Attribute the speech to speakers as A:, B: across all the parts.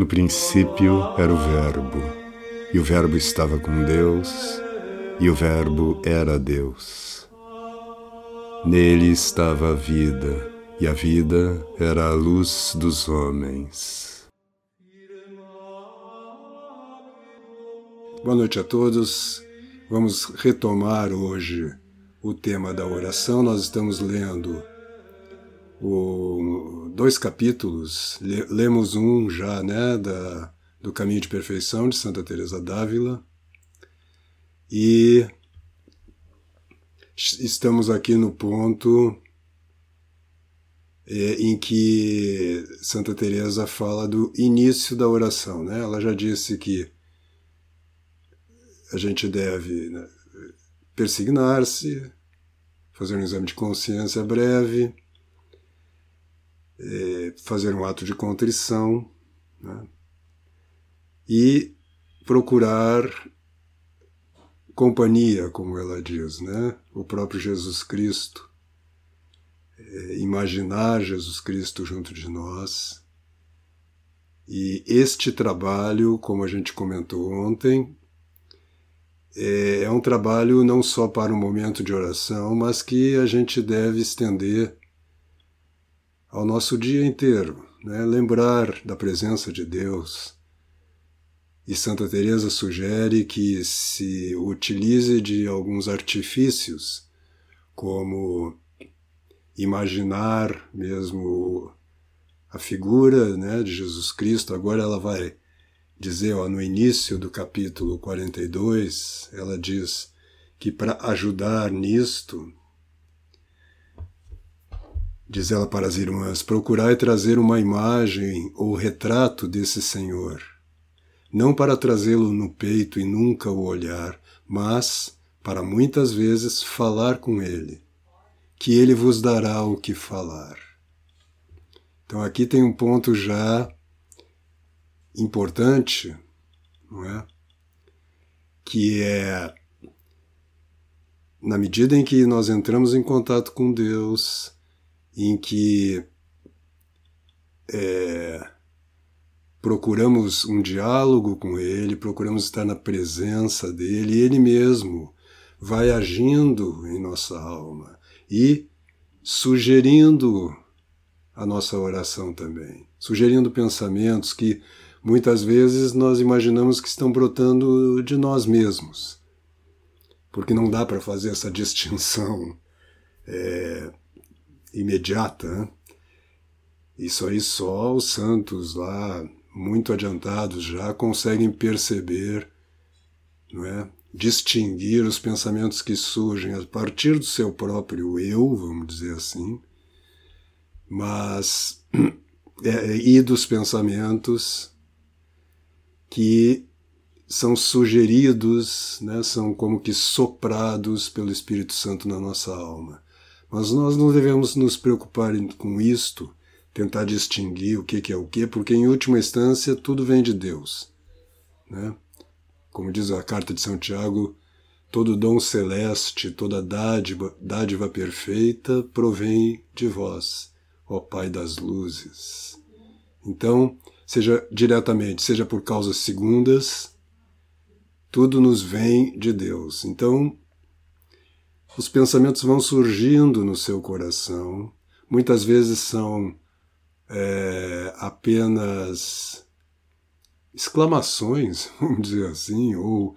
A: No princípio era o Verbo, e o Verbo estava com Deus, e o Verbo era Deus. Nele estava a vida, e a vida era a luz dos homens.
B: Boa noite a todos. Vamos retomar hoje o tema da oração. Nós estamos lendo o, dois capítulos, lemos um já, né, da, do Caminho de Perfeição de Santa Teresa d'Ávila. E estamos aqui no ponto é, em que Santa Teresa fala do início da oração, né? Ela já disse que a gente deve né, persignar-se, fazer um exame de consciência breve, é, fazer um ato de contrição né? e procurar companhia, como ela diz, né? o próprio Jesus Cristo, é, imaginar Jesus Cristo junto de nós. E este trabalho, como a gente comentou ontem, é, é um trabalho não só para o momento de oração, mas que a gente deve estender ao nosso dia inteiro, né? lembrar da presença de Deus. E Santa Teresa sugere que se utilize de alguns artifícios, como imaginar mesmo a figura né, de Jesus Cristo. Agora ela vai dizer, ó, no início do capítulo 42, ela diz que para ajudar nisto, Diz ela para as irmãs: procurai trazer uma imagem ou retrato desse Senhor, não para trazê-lo no peito e nunca o olhar, mas para muitas vezes falar com ele, que ele vos dará o que falar. Então aqui tem um ponto já importante, não é? Que é na medida em que nós entramos em contato com Deus, em que é, procuramos um diálogo com Ele, procuramos estar na presença dele, e Ele mesmo vai agindo em nossa alma e sugerindo a nossa oração também, sugerindo pensamentos que muitas vezes nós imaginamos que estão brotando de nós mesmos, porque não dá para fazer essa distinção é, imediata. Né? Isso aí só os santos lá, muito adiantados já, conseguem perceber, não é? distinguir os pensamentos que surgem a partir do seu próprio eu, vamos dizer assim, mas é, e dos pensamentos que são sugeridos, né, são como que soprados pelo Espírito Santo na nossa alma. Mas nós não devemos nos preocupar com isto, tentar distinguir o que é o que, porque em última instância tudo vem de Deus. Né? Como diz a carta de São Tiago, todo dom celeste, toda dádiva, dádiva perfeita provém de vós, ó Pai das luzes. Então, seja diretamente, seja por causas segundas, tudo nos vem de Deus. Então, os pensamentos vão surgindo no seu coração, muitas vezes são é, apenas exclamações, vamos dizer assim, ou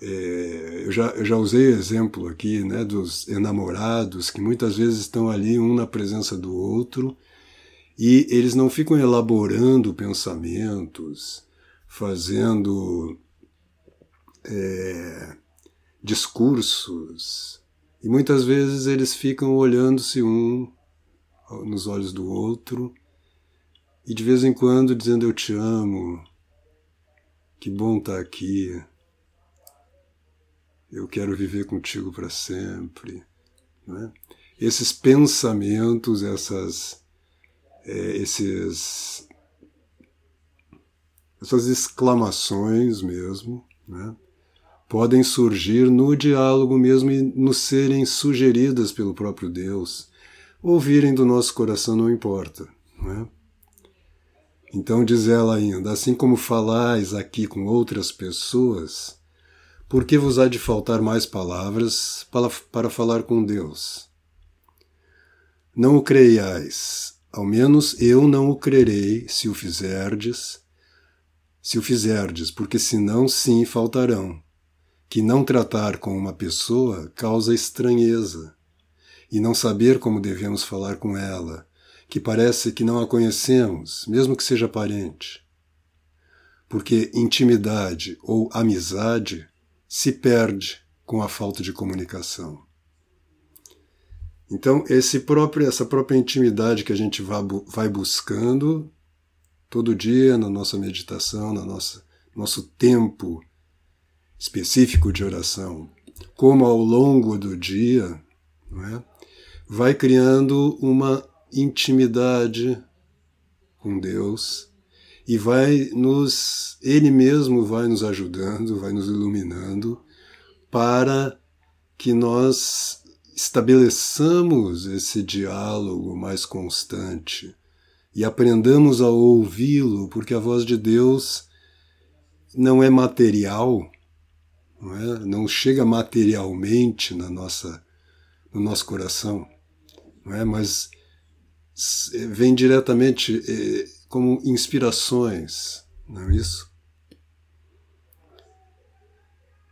B: é, eu, já, eu já usei exemplo aqui né, dos enamorados que muitas vezes estão ali um na presença do outro e eles não ficam elaborando pensamentos, fazendo é, discursos, e muitas vezes eles ficam olhando-se um nos olhos do outro e de vez em quando dizendo eu te amo, que bom estar tá aqui, eu quero viver contigo para sempre. Né? Esses pensamentos, essas, é, esses, essas exclamações mesmo, né? Podem surgir no diálogo mesmo e nos serem sugeridas pelo próprio Deus. Ouvirem do nosso coração não importa. É? Então diz ela ainda: assim como falais aqui com outras pessoas, por que vos há de faltar mais palavras para, para falar com Deus? Não o creiais, ao menos eu não o crerei se o fizerdes, se o fizerdes, porque senão sim faltarão. Que não tratar com uma pessoa causa estranheza, e não saber como devemos falar com ela, que parece que não a conhecemos, mesmo que seja parente. Porque intimidade ou amizade se perde com a falta de comunicação. Então, próprio, essa própria intimidade que a gente vai buscando todo dia na nossa meditação, no nosso tempo específico de oração, como ao longo do dia, é? vai criando uma intimidade com Deus e vai nos, Ele mesmo vai nos ajudando, vai nos iluminando para que nós estabeleçamos esse diálogo mais constante e aprendamos a ouvi-lo, porque a voz de Deus não é material, não, é? não chega materialmente na nossa, no nosso coração, não é? mas vem diretamente eh, como inspirações, não é isso?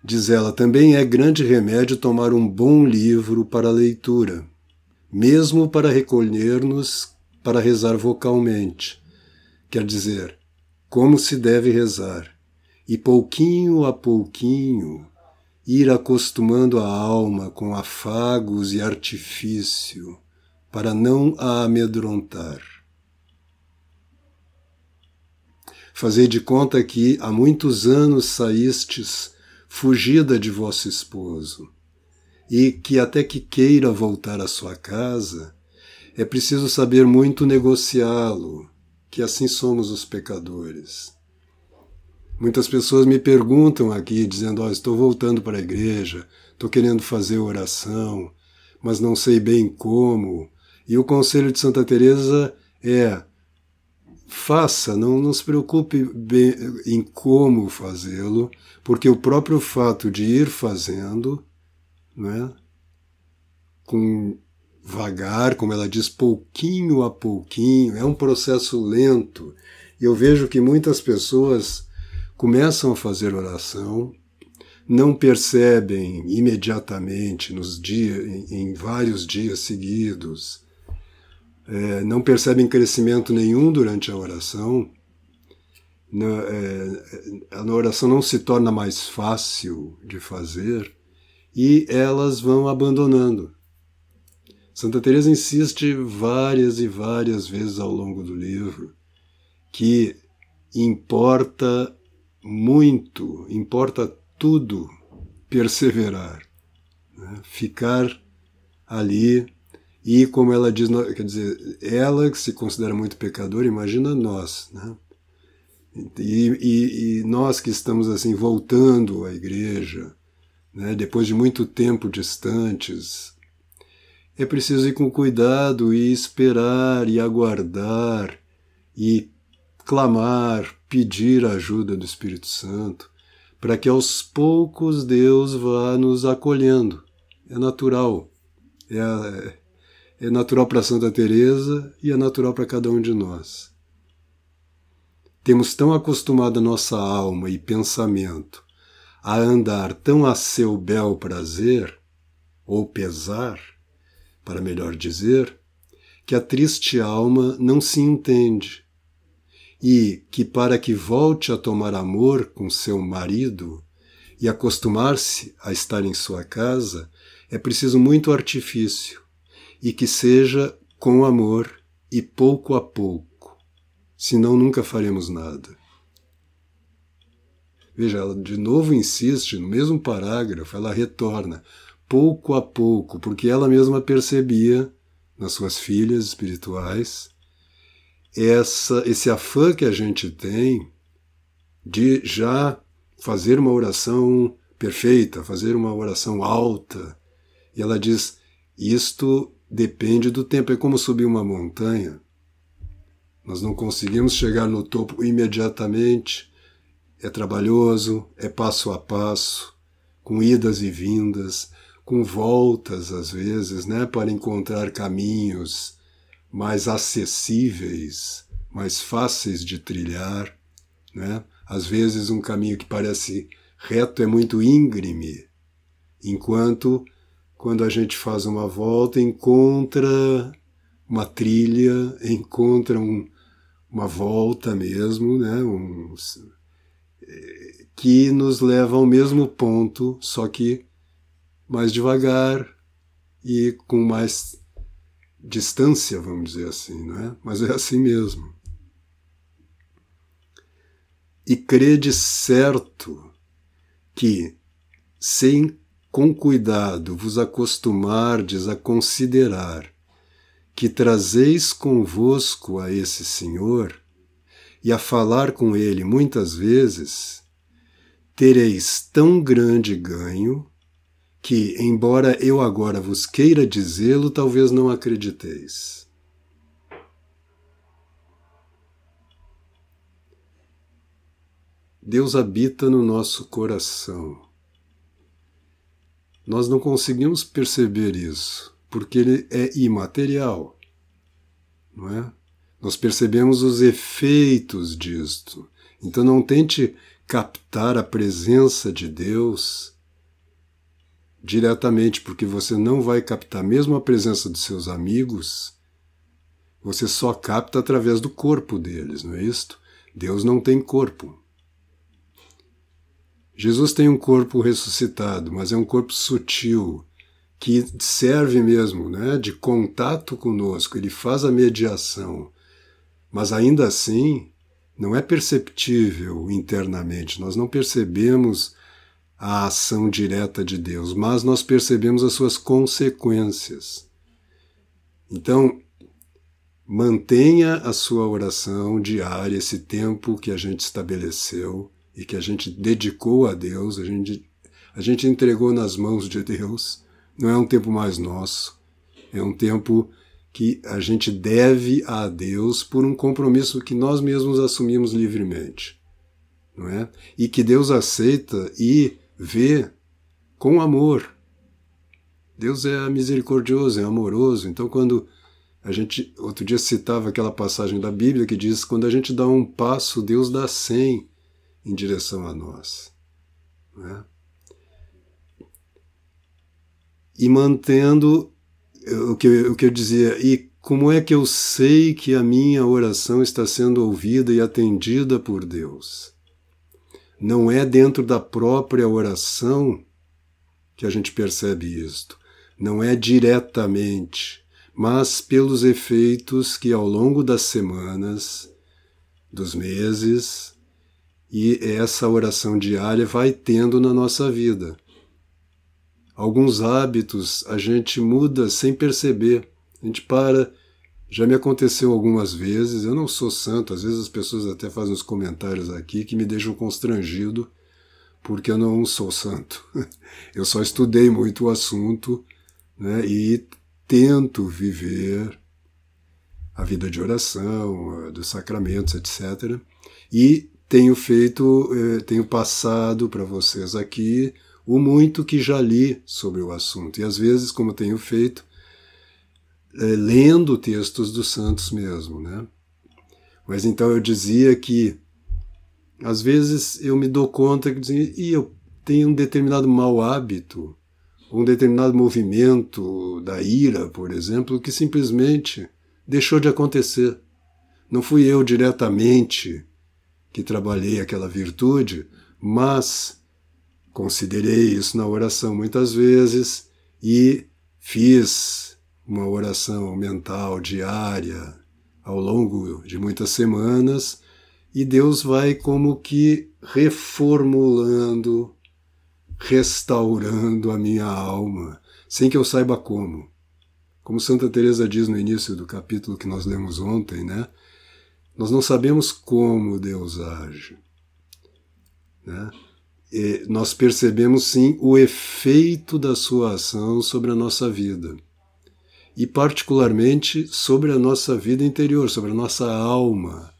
B: Diz ela, também é grande remédio tomar um bom livro para leitura, mesmo para recolher-nos para rezar vocalmente, quer dizer, como se deve rezar, e pouquinho a pouquinho ir acostumando a alma com afagos e artifício, para não a amedrontar. Fazei de conta que há muitos anos saístes fugida de vosso esposo, e que até que queira voltar à sua casa, é preciso saber muito negociá-lo, que assim somos os pecadores. Muitas pessoas me perguntam aqui, dizendo: oh, estou voltando para a igreja, estou querendo fazer oração, mas não sei bem como, e o conselho de Santa Teresa é: faça, não, não se preocupe bem em como fazê-lo, porque o próprio fato de ir fazendo, né, com vagar, como ela diz, pouquinho a pouquinho, é um processo lento. E eu vejo que muitas pessoas começam a fazer oração, não percebem imediatamente nos dias, em, em vários dias seguidos, é, não percebem crescimento nenhum durante a oração, na, é, a oração não se torna mais fácil de fazer e elas vão abandonando. Santa Teresa insiste várias e várias vezes ao longo do livro que importa muito, importa tudo perseverar, né? ficar ali e como ela diz, quer dizer, ela que se considera muito pecadora, imagina nós, né? E, e, e nós que estamos assim voltando à igreja, né? depois de muito tempo distantes, é preciso ir com cuidado e esperar e aguardar e clamar, pedir a ajuda do Espírito Santo, para que aos poucos Deus vá nos acolhendo. É natural. É, é natural para Santa Teresa e é natural para cada um de nós. Temos tão acostumado a nossa alma e pensamento a andar tão a seu bel prazer, ou pesar, para melhor dizer, que a triste alma não se entende e que, para que volte a tomar amor com seu marido e acostumar-se a estar em sua casa, é preciso muito artifício, e que seja com amor e pouco a pouco, senão nunca faremos nada. Veja, ela de novo insiste no mesmo parágrafo, ela retorna pouco a pouco, porque ela mesma percebia nas suas filhas espirituais essa, esse afã que a gente tem de já fazer uma oração perfeita, fazer uma oração alta. E ela diz: isto depende do tempo. É como subir uma montanha. Nós não conseguimos chegar no topo imediatamente. É trabalhoso, é passo a passo, com idas e vindas, com voltas às vezes, né, para encontrar caminhos mais acessíveis, mais fáceis de trilhar, né? Às vezes um caminho que parece reto é muito íngreme, enquanto quando a gente faz uma volta encontra uma trilha, encontra um, uma volta mesmo, né? Um, que nos leva ao mesmo ponto, só que mais devagar e com mais distância, vamos dizer assim, não é? Mas é assim mesmo. E crede certo que, sem com cuidado vos acostumardes a considerar que trazeis convosco a esse Senhor e a falar com ele muitas vezes, tereis tão grande ganho que, embora eu agora vos queira dizê-lo, talvez não acrediteis. Deus habita no nosso coração. Nós não conseguimos perceber isso porque ele é imaterial, não é? Nós percebemos os efeitos disto. Então não tente captar a presença de Deus diretamente, porque você não vai captar mesmo a presença dos seus amigos. Você só capta através do corpo deles, não é isto? Deus não tem corpo. Jesus tem um corpo ressuscitado, mas é um corpo sutil, que serve mesmo né, de contato conosco, ele faz a mediação, mas ainda assim não é perceptível internamente, nós não percebemos a ação direta de Deus, mas nós percebemos as suas consequências. Então, mantenha a sua oração diária, esse tempo que a gente estabeleceu e que a gente dedicou a Deus, a gente, a gente entregou nas mãos de Deus não é um tempo mais nosso, é um tempo que a gente deve a Deus por um compromisso que nós mesmos assumimos livremente, não é? E que Deus aceita e vê com amor. Deus é misericordioso, é amoroso. Então, quando a gente outro dia citava aquela passagem da Bíblia que diz: quando a gente dá um passo, Deus dá cem em direção a nós. Não é? e mantendo o que, o que eu dizia, e como é que eu sei que a minha oração está sendo ouvida e atendida por Deus? Não é dentro da própria oração que a gente percebe isto, não é diretamente, mas pelos efeitos que ao longo das semanas, dos meses, e essa oração diária vai tendo na nossa vida. Alguns hábitos a gente muda sem perceber. A gente para. Já me aconteceu algumas vezes, eu não sou santo, às vezes as pessoas até fazem uns comentários aqui que me deixam constrangido, porque eu não sou santo. Eu só estudei muito o assunto né, e tento viver a vida de oração, dos sacramentos, etc. E tenho feito, eh, tenho passado para vocês aqui o muito que já li sobre o assunto. E às vezes, como tenho feito, é, lendo textos dos santos mesmo, né? Mas então eu dizia que às vezes eu me dou conta que e eu tenho um determinado mau hábito, um determinado movimento da ira, por exemplo, que simplesmente deixou de acontecer. Não fui eu diretamente que trabalhei aquela virtude, mas Considerei isso na oração muitas vezes e fiz uma oração mental diária ao longo de muitas semanas e Deus vai como que reformulando, restaurando a minha alma, sem que eu saiba como. Como Santa Teresa diz no início do capítulo que nós lemos ontem, né? Nós não sabemos como Deus age, né? nós percebemos sim o efeito da sua ação sobre a nossa vida. E, particularmente, sobre a nossa vida interior, sobre a nossa alma.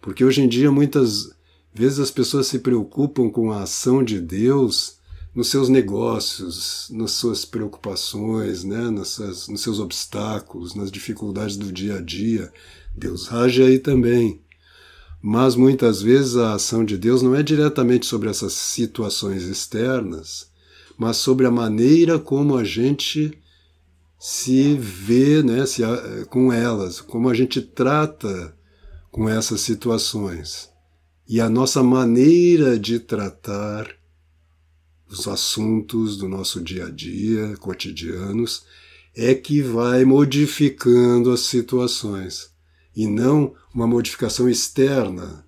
B: Porque hoje em dia, muitas vezes, as pessoas se preocupam com a ação de Deus nos seus negócios, nas suas preocupações, né, nas nos seus obstáculos, nas dificuldades do dia a dia. Deus age aí também. Mas muitas vezes a ação de Deus não é diretamente sobre essas situações externas, mas sobre a maneira como a gente se vê né, se, com elas, como a gente trata com essas situações. E a nossa maneira de tratar os assuntos do nosso dia a dia, cotidianos, é que vai modificando as situações, e não uma modificação externa,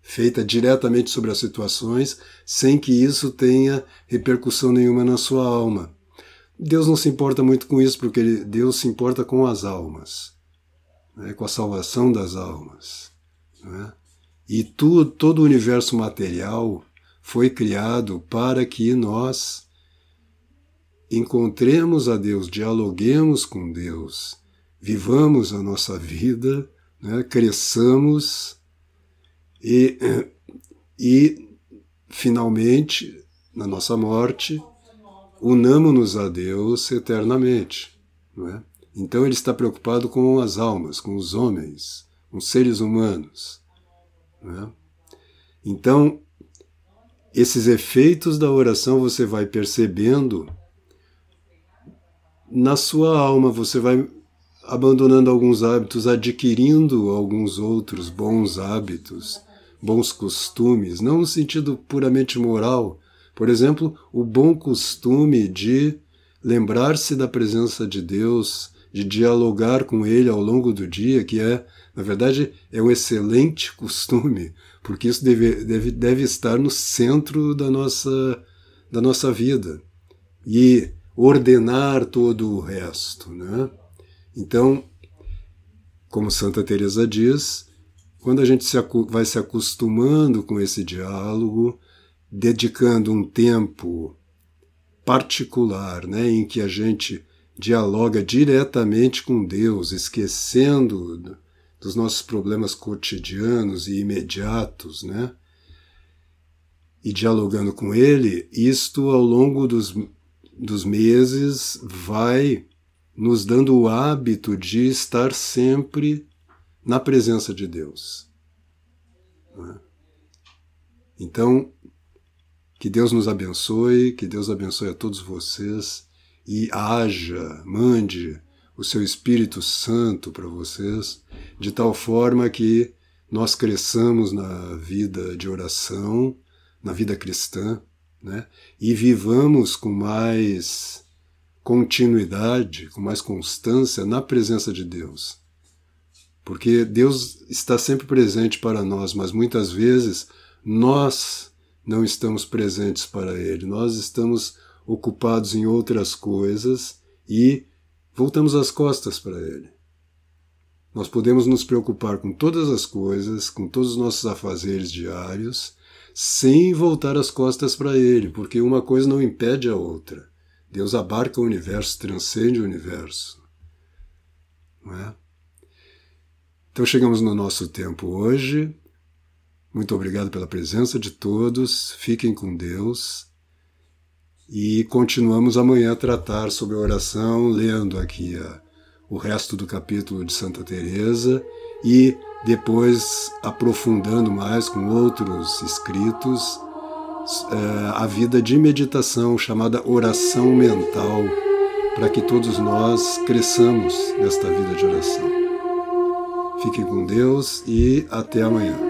B: feita diretamente sobre as situações, sem que isso tenha repercussão nenhuma na sua alma. Deus não se importa muito com isso, porque Deus se importa com as almas, né, com a salvação das almas. Né? E tu, todo o universo material foi criado para que nós encontremos a Deus, dialoguemos com Deus, vivamos a nossa vida, né, cresçamos e, e, finalmente, na nossa morte, unamos-nos a Deus eternamente. É? Então ele está preocupado com as almas, com os homens, com os seres humanos. É? Então, esses efeitos da oração você vai percebendo na sua alma, você vai abandonando alguns hábitos, adquirindo alguns outros bons hábitos, bons costumes, não no sentido puramente moral. Por exemplo, o bom costume de lembrar-se da presença de Deus, de dialogar com Ele ao longo do dia, que é, na verdade, é um excelente costume, porque isso deve, deve, deve estar no centro da nossa, da nossa vida e ordenar todo o resto. Né? Então, como Santa Teresa diz, quando a gente se, vai se acostumando com esse diálogo, dedicando um tempo particular, né, em que a gente dialoga diretamente com Deus, esquecendo dos nossos problemas cotidianos e imediatos, né? E dialogando com Ele, isto ao longo dos, dos meses vai nos dando o hábito de estar sempre na presença de Deus. Né? Então, que Deus nos abençoe, que Deus abençoe a todos vocês e haja, mande o seu Espírito Santo para vocês, de tal forma que nós cresçamos na vida de oração, na vida cristã, né? e vivamos com mais continuidade, com mais constância na presença de Deus. Porque Deus está sempre presente para nós, mas muitas vezes nós não estamos presentes para Ele, nós estamos ocupados em outras coisas e voltamos as costas para Ele. Nós podemos nos preocupar com todas as coisas, com todos os nossos afazeres diários, sem voltar as costas para Ele, porque uma coisa não impede a outra. Deus abarca o universo, transcende o universo. Não é? Então chegamos no nosso tempo hoje. Muito obrigado pela presença de todos. Fiquem com Deus e continuamos amanhã a tratar sobre a oração, lendo aqui a, o resto do capítulo de Santa Teresa e depois aprofundando mais com outros escritos é, a vida de meditação chamada oração mental, para que todos nós cresçamos nesta vida de oração. Fiquem com Deus e até amanhã.